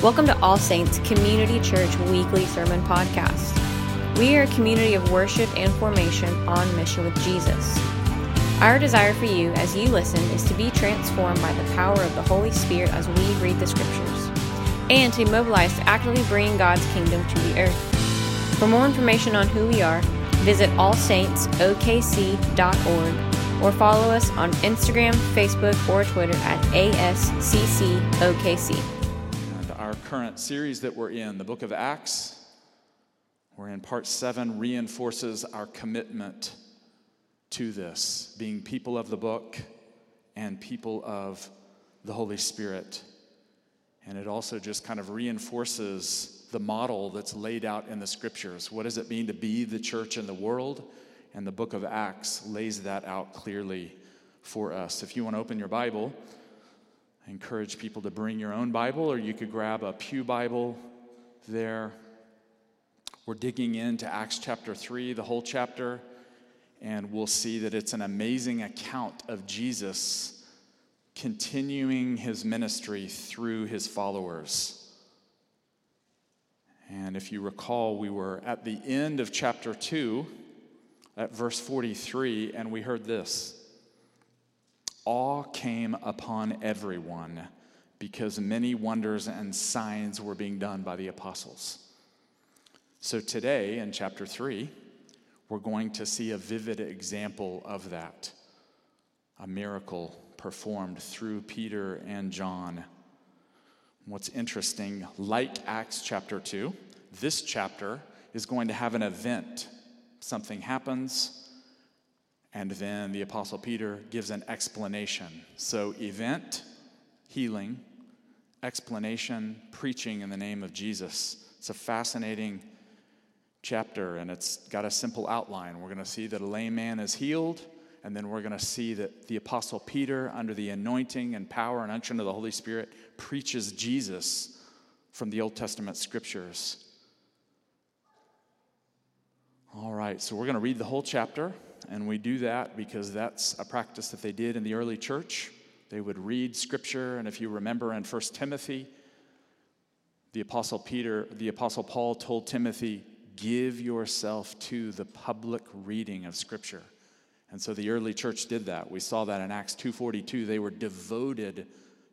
Welcome to All Saints Community Church Weekly Sermon Podcast. We are a community of worship and formation on mission with Jesus. Our desire for you as you listen is to be transformed by the power of the Holy Spirit as we read the Scriptures, and to mobilize to actively bring God's kingdom to the earth. For more information on who we are, visit allsaintsokc.org or follow us on Instagram, Facebook, or Twitter at ASCCOKC. Current series that we're in, the book of Acts, we're in part seven, reinforces our commitment to this, being people of the book and people of the Holy Spirit. And it also just kind of reinforces the model that's laid out in the scriptures. What does it mean to be the church in the world? And the book of Acts lays that out clearly for us. If you want to open your Bible, I encourage people to bring your own Bible, or you could grab a Pew Bible there. We're digging into Acts chapter 3, the whole chapter, and we'll see that it's an amazing account of Jesus continuing his ministry through his followers. And if you recall, we were at the end of chapter 2, at verse 43, and we heard this Awe came upon everyone because many wonders and signs were being done by the apostles. So today, in chapter 3, we're going to see a vivid example of that a miracle performed through Peter and John. What's interesting, like Acts chapter 2, this chapter is going to have an event. Something happens, and then the Apostle Peter gives an explanation. So, event, healing, explanation, preaching in the name of Jesus. It's a fascinating chapter, and it's got a simple outline. We're going to see that a lame man is healed. And then we're going to see that the Apostle Peter, under the anointing and power and unction of the Holy Spirit, preaches Jesus from the Old Testament scriptures. All right, so we're going to read the whole chapter, and we do that because that's a practice that they did in the early church. They would read scripture, and if you remember in 1 Timothy, the apostle Peter, the apostle Paul told Timothy, "Give yourself to the public reading of scripture." And so the early church did that. We saw that in Acts 2:42. They were devoted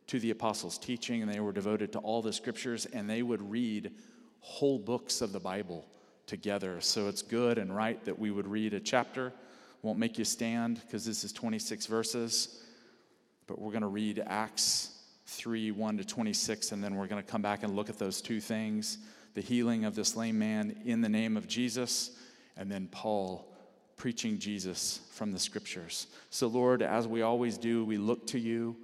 to the apostles' teaching and they were devoted to all the scriptures and they would read whole books of the Bible together. So it's good and right that we would read a chapter. Won't make you stand because this is 26 verses. But we're going to read Acts 3 1 to 26, and then we're going to come back and look at those two things the healing of this lame man in the name of Jesus, and then Paul preaching Jesus from the scriptures. So, Lord, as we always do, we look to you.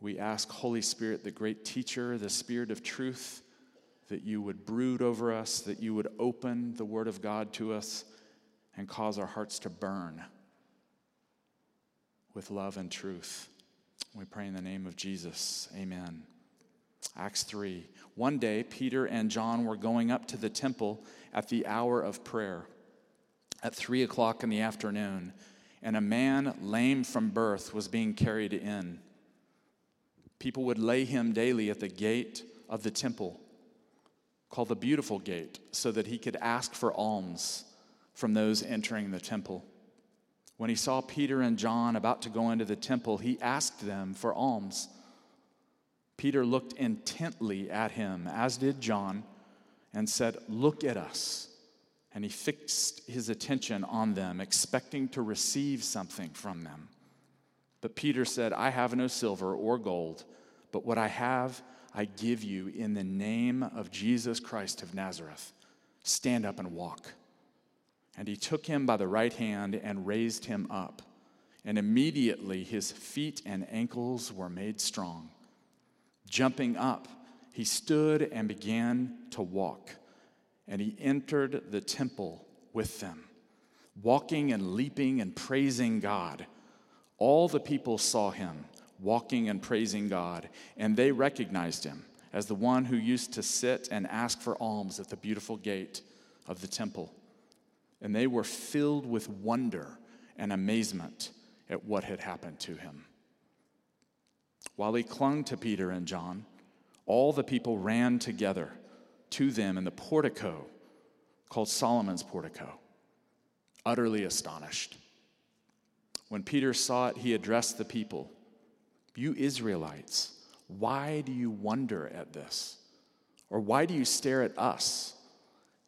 We ask, Holy Spirit, the great teacher, the Spirit of truth, that you would brood over us, that you would open the Word of God to us and cause our hearts to burn with love and truth. We pray in the name of Jesus. Amen. Acts 3. One day, Peter and John were going up to the temple at the hour of prayer at three o'clock in the afternoon, and a man lame from birth was being carried in. People would lay him daily at the gate of the temple, called the Beautiful Gate, so that he could ask for alms from those entering the temple. When he saw Peter and John about to go into the temple, he asked them for alms. Peter looked intently at him, as did John, and said, Look at us. And he fixed his attention on them, expecting to receive something from them. But Peter said, I have no silver or gold, but what I have, I give you in the name of Jesus Christ of Nazareth. Stand up and walk. And he took him by the right hand and raised him up. And immediately his feet and ankles were made strong. Jumping up, he stood and began to walk. And he entered the temple with them, walking and leaping and praising God. All the people saw him walking and praising God, and they recognized him as the one who used to sit and ask for alms at the beautiful gate of the temple. And they were filled with wonder and amazement at what had happened to him. While he clung to Peter and John, all the people ran together to them in the portico called Solomon's portico, utterly astonished. When Peter saw it, he addressed the people You Israelites, why do you wonder at this? Or why do you stare at us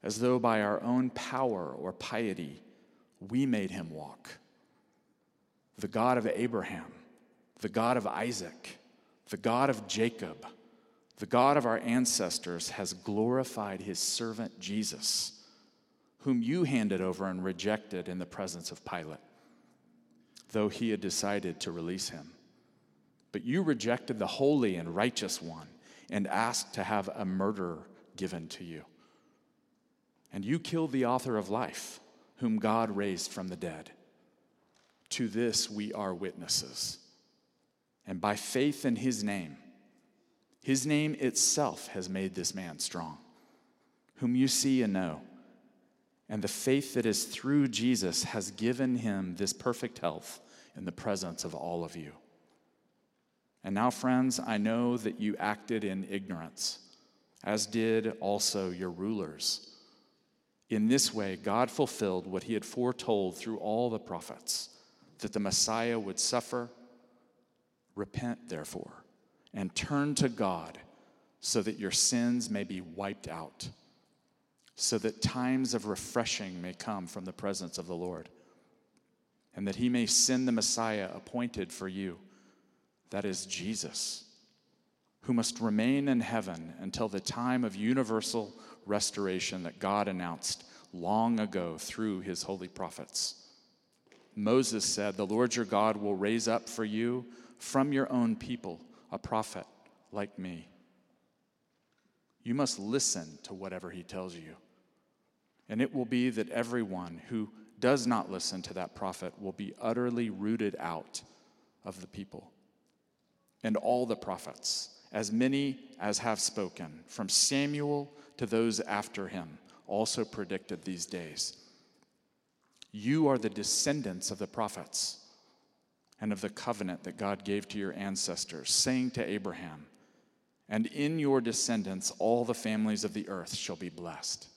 as though by our own power or piety we made him walk? The God of Abraham, the God of Isaac, the God of Jacob, the God of our ancestors has glorified his servant Jesus, whom you handed over and rejected in the presence of Pilate, though he had decided to release him. But you rejected the holy and righteous one and asked to have a murderer given to you. And you killed the author of life, whom God raised from the dead. To this we are witnesses. And by faith in his name, his name itself has made this man strong, whom you see and know. And the faith that is through Jesus has given him this perfect health in the presence of all of you. And now, friends, I know that you acted in ignorance, as did also your rulers. In this way, God fulfilled what he had foretold through all the prophets that the Messiah would suffer. Repent, therefore, and turn to God so that your sins may be wiped out, so that times of refreshing may come from the presence of the Lord, and that he may send the Messiah appointed for you that is Jesus, who must remain in heaven until the time of universal restoration that God announced long ago through his holy prophets. Moses said, The Lord your God will raise up for you from your own people a prophet like me. You must listen to whatever he tells you. And it will be that everyone who does not listen to that prophet will be utterly rooted out of the people and all the prophets, as many as have spoken, from Samuel to those after him, also predicted these days. You are the descendants of the prophets and of the covenant that God gave to your ancestors, saying to Abraham, And in your descendants all the families of the earth shall be blessed.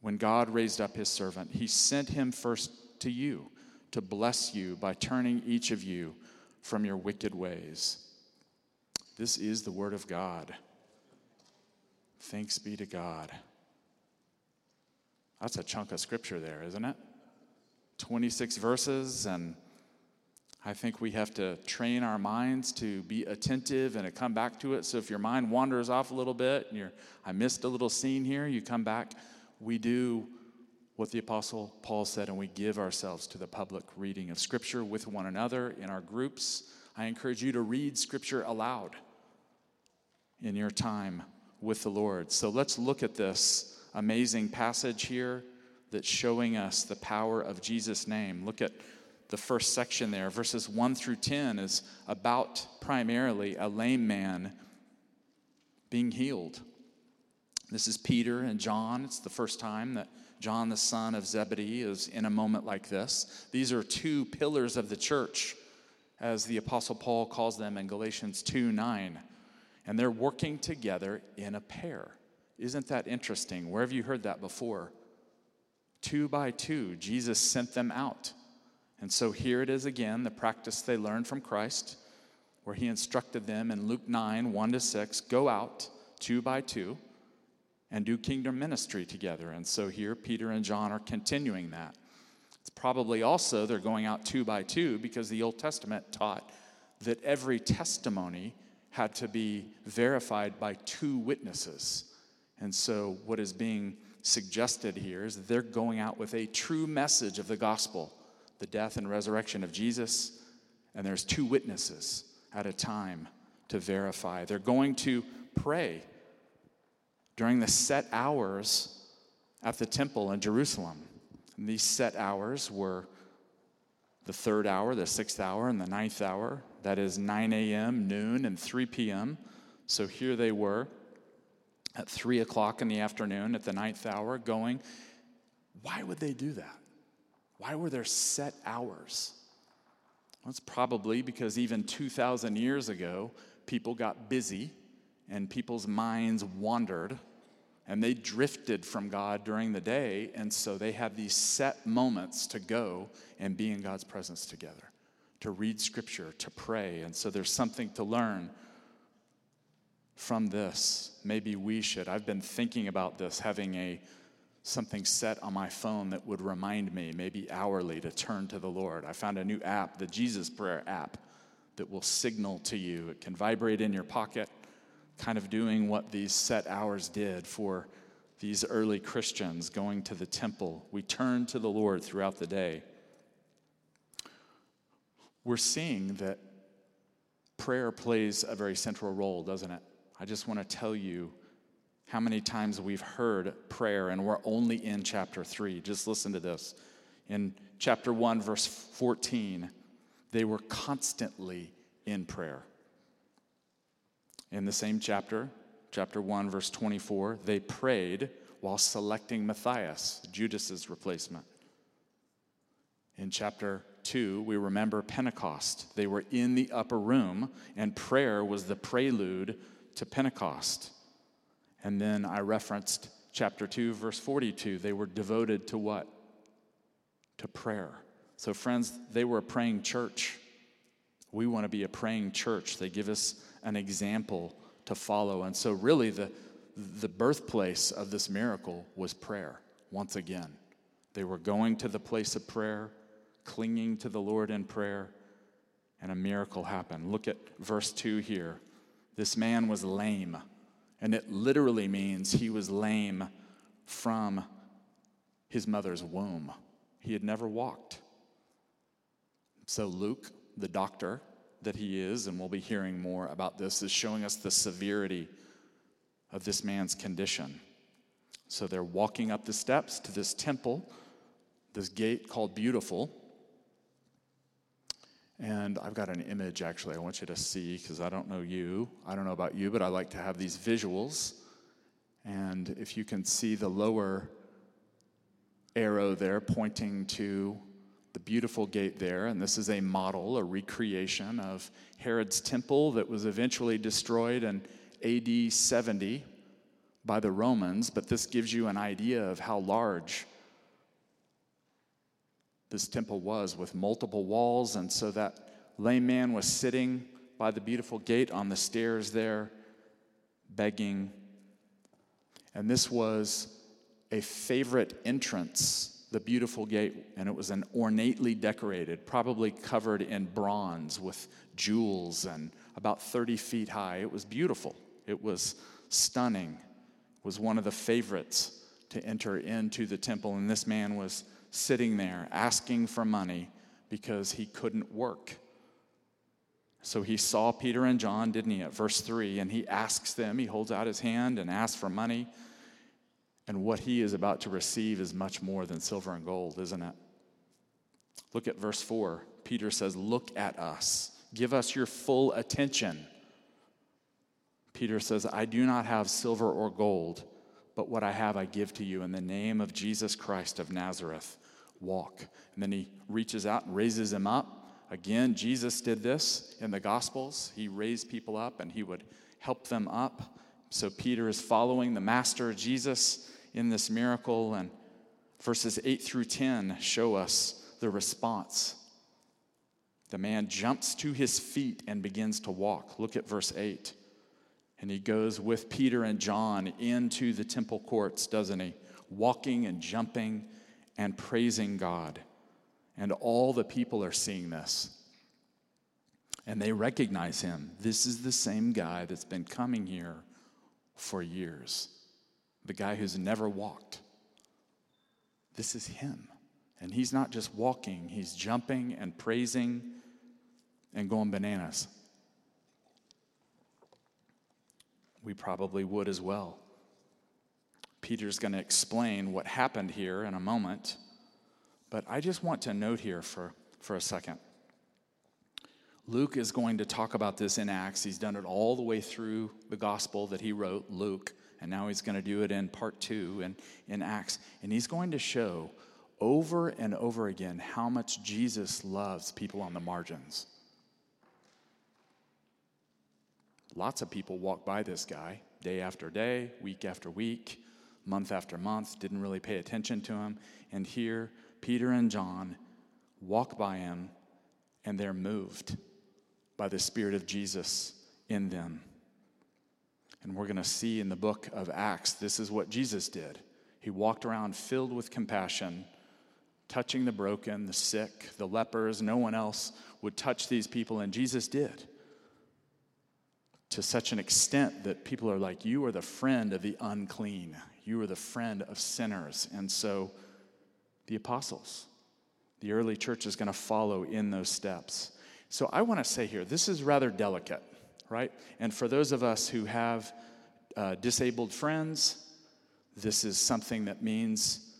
When God raised up his servant, he sent him first to you to bless you by turning each of you from your wicked ways. This is the word of God. Thanks be to God. That's a chunk of scripture there, isn't it? 26 verses, and I think we have to train our minds to be attentive and to come back to it. So if your mind wanders off a little bit and you're, I missed a little scene here, you come back. We do what the Apostle Paul said, and we give ourselves to the public reading of Scripture with one another in our groups. I encourage you to read Scripture aloud in your time with the Lord. So let's look at this amazing passage here that's showing us the power of Jesus' name. Look at the first section there, verses 1 through 10, is about primarily a lame man being healed. This is Peter and John. It's the first time that John, the son of Zebedee, is in a moment like this. These are two pillars of the church, as the Apostle Paul calls them in Galatians 2 9. And they're working together in a pair. Isn't that interesting? Where have you heard that before? Two by two, Jesus sent them out. And so here it is again, the practice they learned from Christ, where he instructed them in Luke 9 1 to 6 go out two by two and do kingdom ministry together. And so here, Peter and John are continuing that. It's probably also they're going out two by two because the Old Testament taught that every testimony had to be verified by two witnesses. And so, what is being suggested here is that they're going out with a true message of the gospel the death and resurrection of Jesus, and there's two witnesses at a time to verify. They're going to pray during the set hours at the temple in Jerusalem. And these set hours were the third hour, the sixth hour, and the ninth hour. That is 9 a.m., noon, and 3 p.m. So here they were at 3 o'clock in the afternoon at the ninth hour going. Why would they do that? Why were there set hours? Well, it's probably because even 2,000 years ago, people got busy and people's minds wandered and they drifted from God during the day. And so they had these set moments to go and be in God's presence together, to read scripture, to pray. And so there's something to learn from this. Maybe we should. I've been thinking about this, having a something set on my phone that would remind me, maybe hourly, to turn to the Lord. I found a new app, the Jesus Prayer app, that will signal to you. It can vibrate in your pocket, kind of doing what these set hours did for these early Christians going to the temple. We turn to the Lord throughout the day. We're seeing that prayer plays a very central role, doesn't it? I just want to tell you how many times we've heard prayer, and we're only in chapter 3. Just listen to this. In chapter 1, verse 14, they were constantly in prayer. In the same chapter, chapter 1, verse 24, they prayed while selecting Matthias, Judas's replacement. In chapter 2, we remember Pentecost. They were in the upper room, and prayer was the prelude to Pentecost. And then I referenced chapter 2, verse 42. They were devoted to what? To prayer. So, friends, they were a praying church. We want to be a praying church. They give us an example to follow. And so, really, the, the birthplace of this miracle was prayer, once again. They were going to the place of prayer, clinging to the Lord in prayer, and a miracle happened. Look at verse 2 here. This man was lame, and it literally means he was lame from his mother's womb. He had never walked. So, Luke, the doctor that he is, and we'll be hearing more about this, is showing us the severity of this man's condition. So, they're walking up the steps to this temple, this gate called Beautiful. And I've got an image actually I want you to see because I don't know you. I don't know about you, but I like to have these visuals. And if you can see the lower arrow there pointing to the beautiful gate there, and this is a model, a recreation of Herod's temple that was eventually destroyed in AD 70 by the Romans, but this gives you an idea of how large this temple was with multiple walls. And so that lame man was sitting by the beautiful gate on the stairs there, begging. And this was a favorite entrance, the beautiful gate, and it was an ornately decorated, probably covered in bronze with jewels and about 30 feet high. It was beautiful. It was stunning. It was one of the favorites to enter into the temple, and this man was sitting there asking for money because he couldn't work. So he saw Peter and John, didn't he, at verse 3, and he asks them, he holds out his hand and asks for money. And what he is about to receive is much more than silver and gold, isn't it? Look at verse 4. Peter says, Look at us, give us your full attention. Peter says, I do not have silver or gold, but what I have I give to you in the name of Jesus Christ of Nazareth walk. And then he reaches out and raises him up. Again, Jesus did this in the Gospels. He raised people up and he would help them up. So Peter is following the Master Jesus in this miracle. And verses 8 through 10 show us the response. The man jumps to his feet and begins to walk. Look at verse 8. And he goes with Peter and John into the temple courts, doesn't he? Walking and jumping and praising God. And all the people are seeing this. And they recognize him. This is the same guy that's been coming here for years, the guy who's never walked. This is him. And he's not just walking, he's jumping and praising and going bananas. We probably would as well. Peter's going to explain what happened here in a moment. But I just want to note here for, for a second. Luke is going to talk about this in Acts. He's done it all the way through the gospel that he wrote, Luke, and now he's going to do it in part two in, in Acts. And he's going to show over and over again how much Jesus loves people on the margins. Lots of people walk by this guy day after day, week after week, month after month, didn't really pay attention to him. And here, Peter and John walk by him and they're moved by the Spirit of Jesus in them. And we're going to see in the book of Acts, this is what Jesus did. He walked around filled with compassion, touching the broken, the sick, the lepers. No one else would touch these people, and Jesus did. To such an extent that people are like, You are the friend of the unclean, you are the friend of sinners. And so the apostles, the early church is going to follow in those steps. So I want to say here, this is rather delicate, right? And for those of us who have uh, disabled friends, this is something that means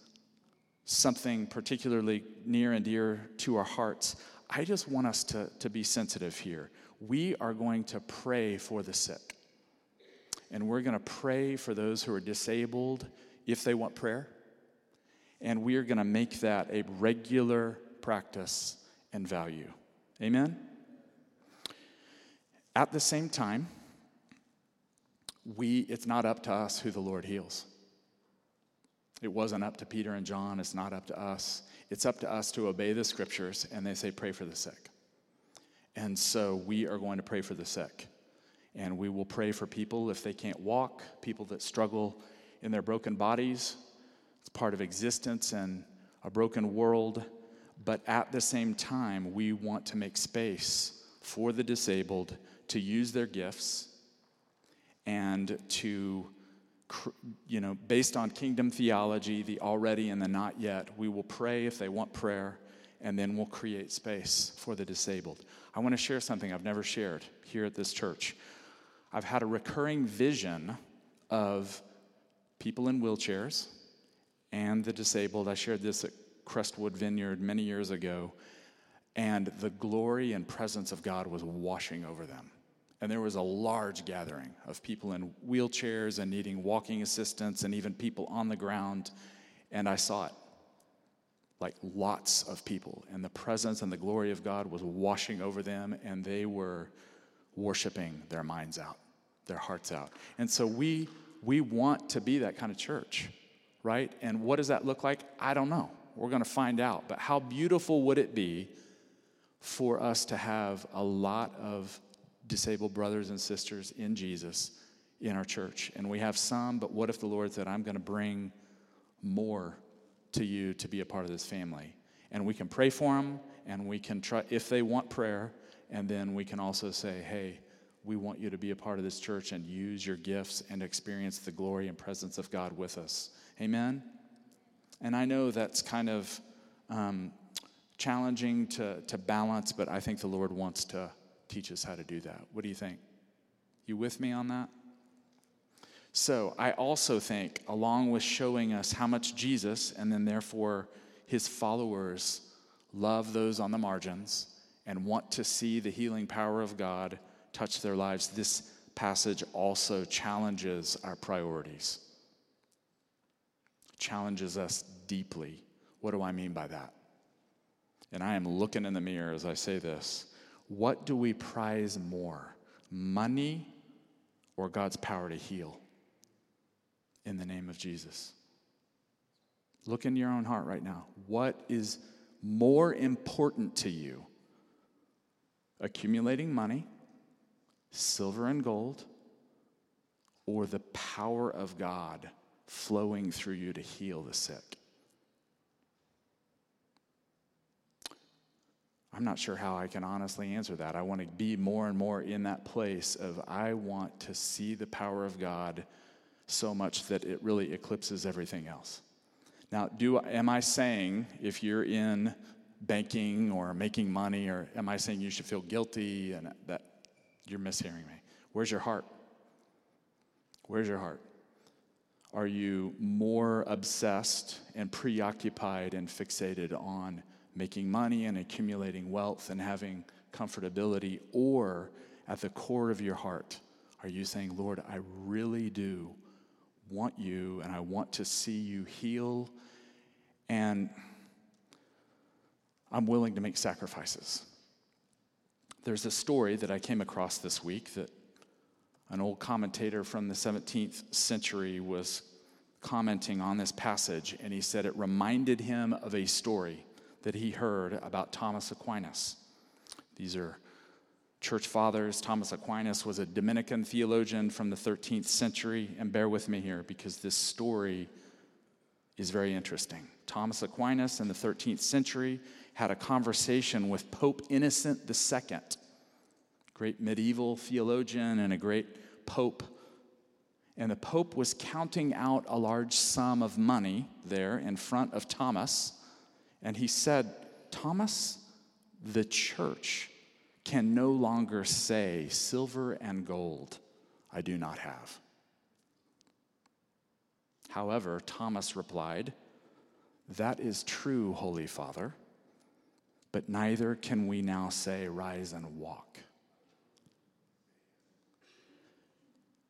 something particularly near and dear to our hearts. I just want us to, to be sensitive here. We are going to pray for the sick. And we're going to pray for those who are disabled if they want prayer. And we are going to make that a regular practice and value. Amen? At the same time, we, it's not up to us who the Lord heals. It wasn't up to Peter and John. It's not up to us. It's up to us to obey the scriptures, and they say, pray for the sick. And so we are going to pray for the sick. And we will pray for people if they can't walk, people that struggle in their broken bodies. It's part of existence and a broken world. But at the same time, we want to make space for the disabled to use their gifts and to you know, based on kingdom theology, the already and the not yet, we will pray if they want prayer, and then we'll create space for the disabled. I want to share something I've never shared here at this church. I've had a recurring vision of people in wheelchairs and the disabled. I shared this at Crestwood Vineyard many years ago, and the glory and presence of God was washing over them and there was a large gathering of people in wheelchairs and needing walking assistance and even people on the ground. And I saw it like lots of people. And the presence and the glory of God was washing over them, and they were worshiping their minds out, their hearts out. And so we, we want to be that kind of church, right? And what does that look like? I don't know. We're going to find out. But how beautiful would it be for us to have a lot of disabled brothers and sisters in Jesus in our church. And we have some, but what if the Lord said, I'm going to bring more to you to be a part of this family? And we can pray for them, and we can try, if they want prayer, and then we can also say, hey, we want you to be a part of this church and use your gifts and experience the glory and presence of God with us. Amen? And I know that's kind of um, challenging to, to balance, but I think the Lord wants to teach us how to do that. What do you think? You with me on that? So, I also think, along with showing us how much Jesus and then therefore his followers love those on the margins and want to see the healing power of God touch their lives, this passage also challenges our priorities, challenges us deeply. What do I mean by that? And I am looking in the mirror as I say this. What do we prize more, money or God's power to heal? In the name of Jesus. Look in your own heart right now. What is more important to you? Accumulating money, silver and gold, or the power of God flowing through you to heal the sick? I'm not sure how I can honestly answer that. I want to be more and more in that place of I want to see the power of God so much that it really eclipses everything else. Now, do am I saying if you're in banking or making money or am I saying you should feel guilty and that you're mishearing me? Where's your heart? Where's your heart? Are you more obsessed and preoccupied and fixated on making money and accumulating wealth and having comfortability? Or at the core of your heart, are you saying, Lord, I really do want you and I want to see you heal and I'm willing to make sacrifices? There's a story that I came across this week that An old commentator from the 17th century was commenting on this passage, and he said it reminded him of a story that he heard about Thomas Aquinas. These are church fathers. Thomas Aquinas was a Dominican theologian from the 13th century, and bear with me here because this story is very interesting. Thomas Aquinas in the 13th century had a conversation with Pope Innocent II, great medieval theologian and a great pope. And the pope was counting out a large sum of money there in front of Thomas. And he said, Thomas, the church can no longer say, Silver and gold I do not have. However, Thomas replied, That is true, Holy Father, but neither can we now say, Rise and walk.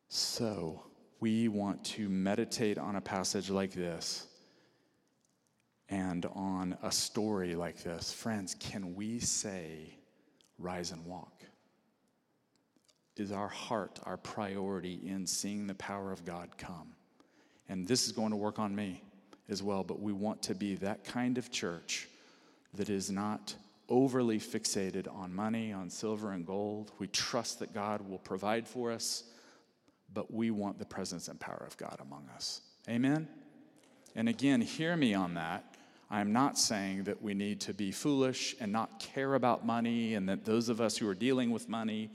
So, we want to meditate on a passage like this and on a story like this. Friends, can we say, Rise and walk? Is our heart our priority in seeing the power of God come? And this is going to work on me as well, but we want to be that kind of church that is not overly fixated on money, on silver and gold. We trust that God will provide for us, but we want the presence and power of God among us. Amen? And again, hear me on that. I am not saying that we need to be foolish and not care about money, and that those of us who are dealing with money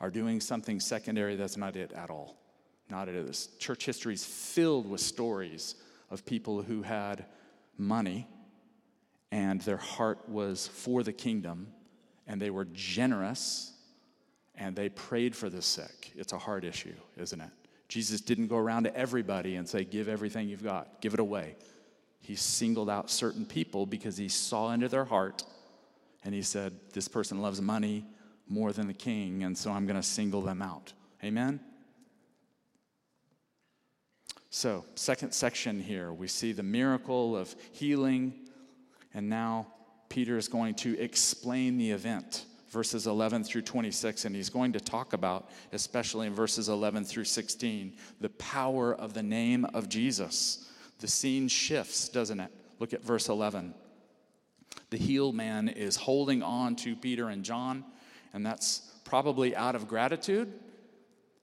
are doing something secondary. That's not it at all. Not it is. Church history is filled with stories of people who had money and their heart was for the kingdom and they were generous and they prayed for the sick. It's a hard issue, isn't it? Jesus didn't go around to everybody and say, Give everything you've got, give it away. He singled out certain people because he saw into their heart and he said, This person loves money more than the king, and so I'm going to single them out. Amen? So, second section here, we see the miracle of healing, and now Peter is going to explain the event, verses 11 through 26, and he's going to talk about, especially in verses 11 through 16, the power of the name of Jesus. The scene shifts, doesn't it? Look at verse 11. The healed man is holding on to Peter and John, and that's probably out of gratitude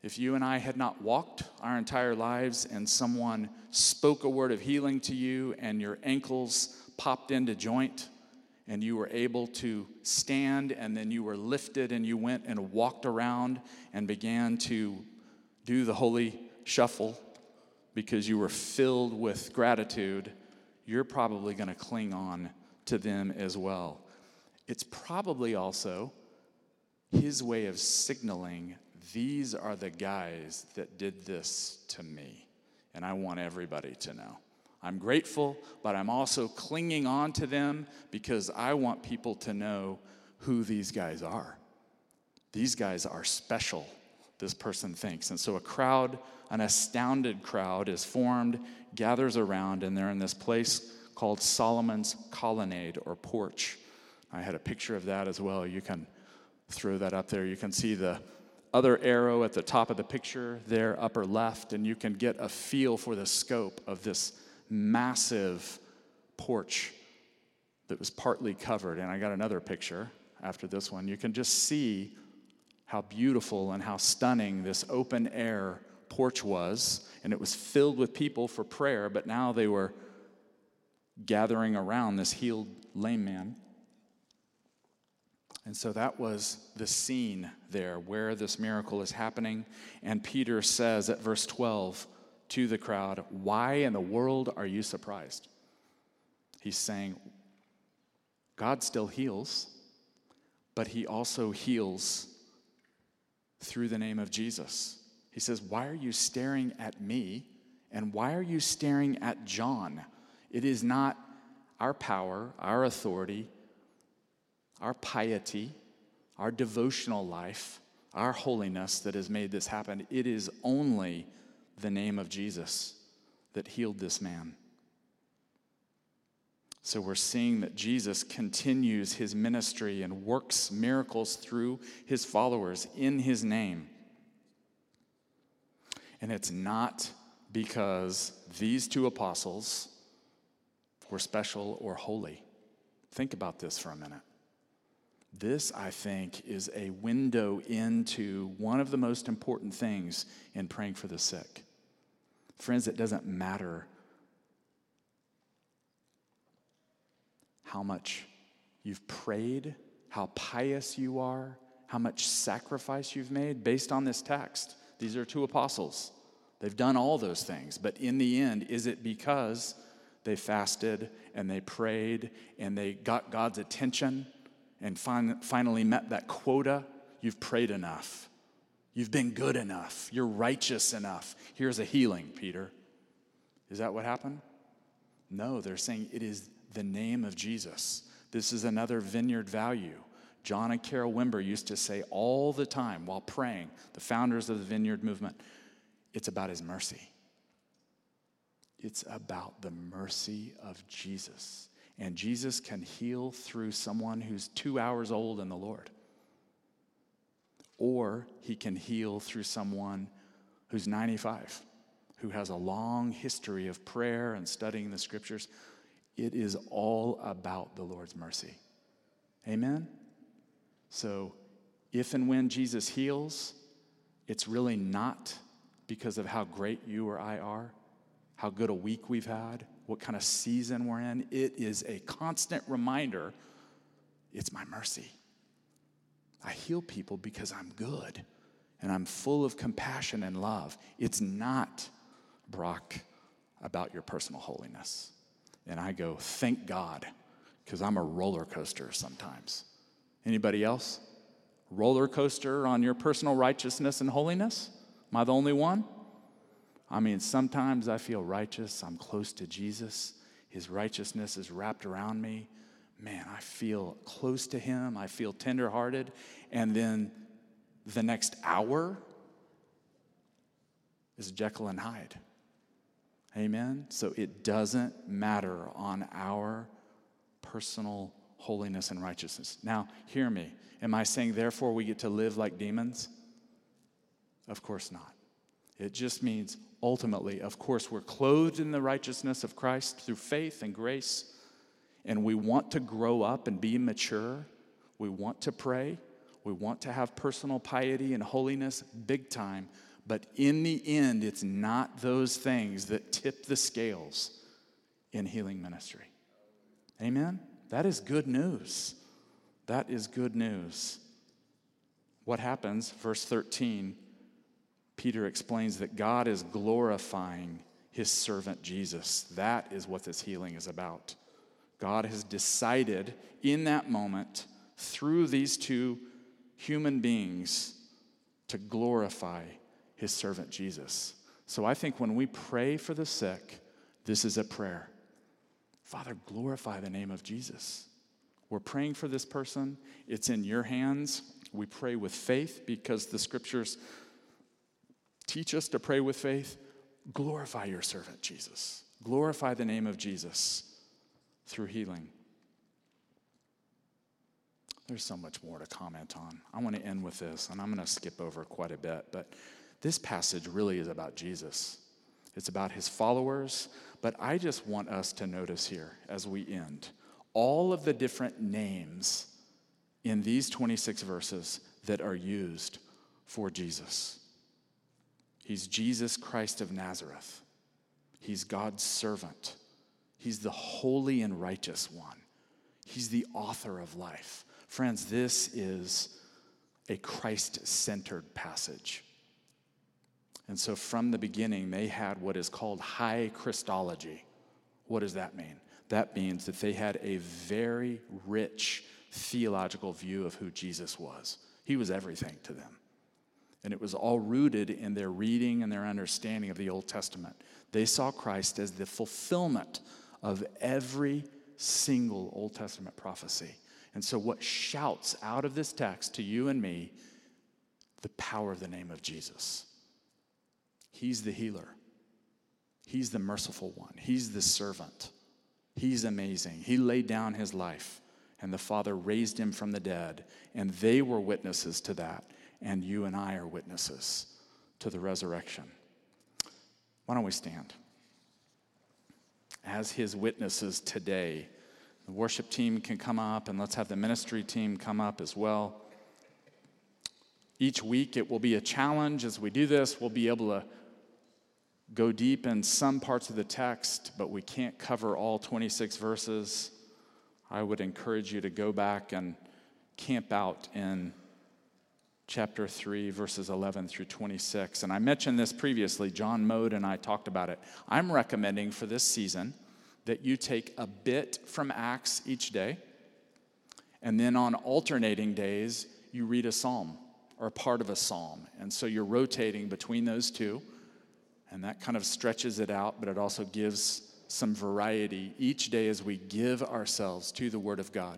if you and I had not walked our entire lives and someone spoke a word of healing to you and your ankles popped into joint and you were able to stand and then you were lifted and you went and walked around and began to do the holy shuffle because you were filled with gratitude, you're probably going to cling on to them as well. It's probably also his way of signaling these are the guys that did this to me. And I want everybody to know. I'm grateful, but I'm also clinging on to them because I want people to know who these guys are. These guys are special, this person thinks. And so a crowd, an astounded crowd, is formed, gathers around, and they're in this place called Solomon's Colonnade or porch. I had a picture of that as well. You can throw that up there. You can see the other arrow at the top of the picture there, upper left, and you can get a feel for the scope of this massive porch that was partly covered. And I got another picture after this one. You can just see how beautiful and how stunning this open air porch was. And it was filled with people for prayer, but now they were gathering around this healed lame man. And so that was the scene there where this miracle is happening. And Peter says at verse 12 to the crowd, Why in the world are you surprised? He's saying, God still heals, but he also heals through the name of Jesus. He says, Why are you staring at me? And why are you staring at John? It is not our power, our authority, our piety, our devotional life, our holiness that has made this happen. It is only the name of Jesus that healed this man. So we're seeing that Jesus continues his ministry and works miracles through his followers in his name. And it's not because these two apostles were special or holy. Think about this for a minute. This, I think, is a window into one of the most important things in praying for the sick. Friends, it doesn't matter how much you've prayed, how pious you are, how much sacrifice you've made based on this text. These are two apostles. They've done all those things, but in the end, is it because they fasted and they prayed and they got God's attention and fin- finally met that quota? You've prayed enough. You've been good enough. You're righteous enough. Here's a healing, Peter. Is that what happened? No, they're saying it is the name of Jesus. This is another vineyard value. John and Carol Wimber used to say all the time while praying, the founders of the vineyard movement, it's about his mercy. It's about the mercy of Jesus. And Jesus can heal through someone who's two hours old in the Lord. Or he can heal through someone who's 95, who has a long history of prayer and studying the scriptures. It is all about the Lord's mercy. Amen? So, if and when Jesus heals, it's really not because of how great you or I are, how good a week we've had, what kind of season we're in. It is a constant reminder it's my mercy. I heal people because I'm good and I'm full of compassion and love. It's not, Brock, about your personal holiness. And I go, thank God, because I'm a roller coaster sometimes. Anybody else? Roller coaster on your personal righteousness and holiness? Am I the only one? I mean, sometimes I feel righteous. I'm close to Jesus. His righteousness is wrapped around me. Man, I feel close to him. I feel tenderhearted. And then the next hour is Jekyll and Hyde. Amen? So it doesn't matter on our personal holiness and righteousness. Now, hear me. Am I saying, therefore, we get to live like demons? Of course not. It just means, ultimately, of course, we're clothed in the righteousness of Christ through faith and grace, and we want to grow up and be mature. We want to pray. We want to have personal piety and holiness big time. But in the end, it's not those things that tip the scales in healing ministry. Amen? That is good news. That is good news. What happens? Verse 13, Peter explains that God is glorifying his servant Jesus. That is what this healing is about. God has decided in that moment, through these two human beings, to glorify his servant Jesus. So I think when we pray for the sick, this is a prayer. Father, glorify the name of Jesus. We're praying for this person. It's in your hands. We pray with faith because the scriptures teach us to pray with faith. Glorify your servant, Jesus. Glorify the name of Jesus through healing. There's so much more to comment on. I want to end with this, and I'm going to skip over quite a bit, but this passage really is about Jesus. It's about his followers, but I just want us to notice here as we end all of the different names in these 26 verses that are used for Jesus. He's Jesus Christ of Nazareth. He's God's servant. He's the holy and righteous one. He's the author of life. Friends, this is a Christ centered passage. And so from the beginning, they had what is called high Christology. What does that mean? That means that they had a very rich theological view of who Jesus was. He was everything to them. And it was all rooted in their reading and their understanding of the Old Testament. They saw Christ as the fulfillment of every single Old Testament prophecy. And so, what shouts out of this text to you and me the power of the name of Jesus. He's the healer. He's the merciful one. He's the servant. He's amazing. He laid down his life, and the Father raised him from the dead, and they were witnesses to that, and you and I are witnesses to the resurrection. Why don't we stand? As his witnesses today, the worship team can come up and let's have the ministry team come up as well. Each week it will be a challenge as we do this. We'll be able to go deep in some parts of the text, but we can't cover all 26 verses. I would encourage you to go back and camp out in chapter 3, verses 11 through 26. And I mentioned this previously. John Mode and I talked about it. I'm recommending for this season that you take a bit from Acts each day, and then on alternating days, you read a psalm or part of a psalm. And so you're rotating between those two, and that kind of stretches it out, but it also gives some variety each day as we give ourselves to the Word of God.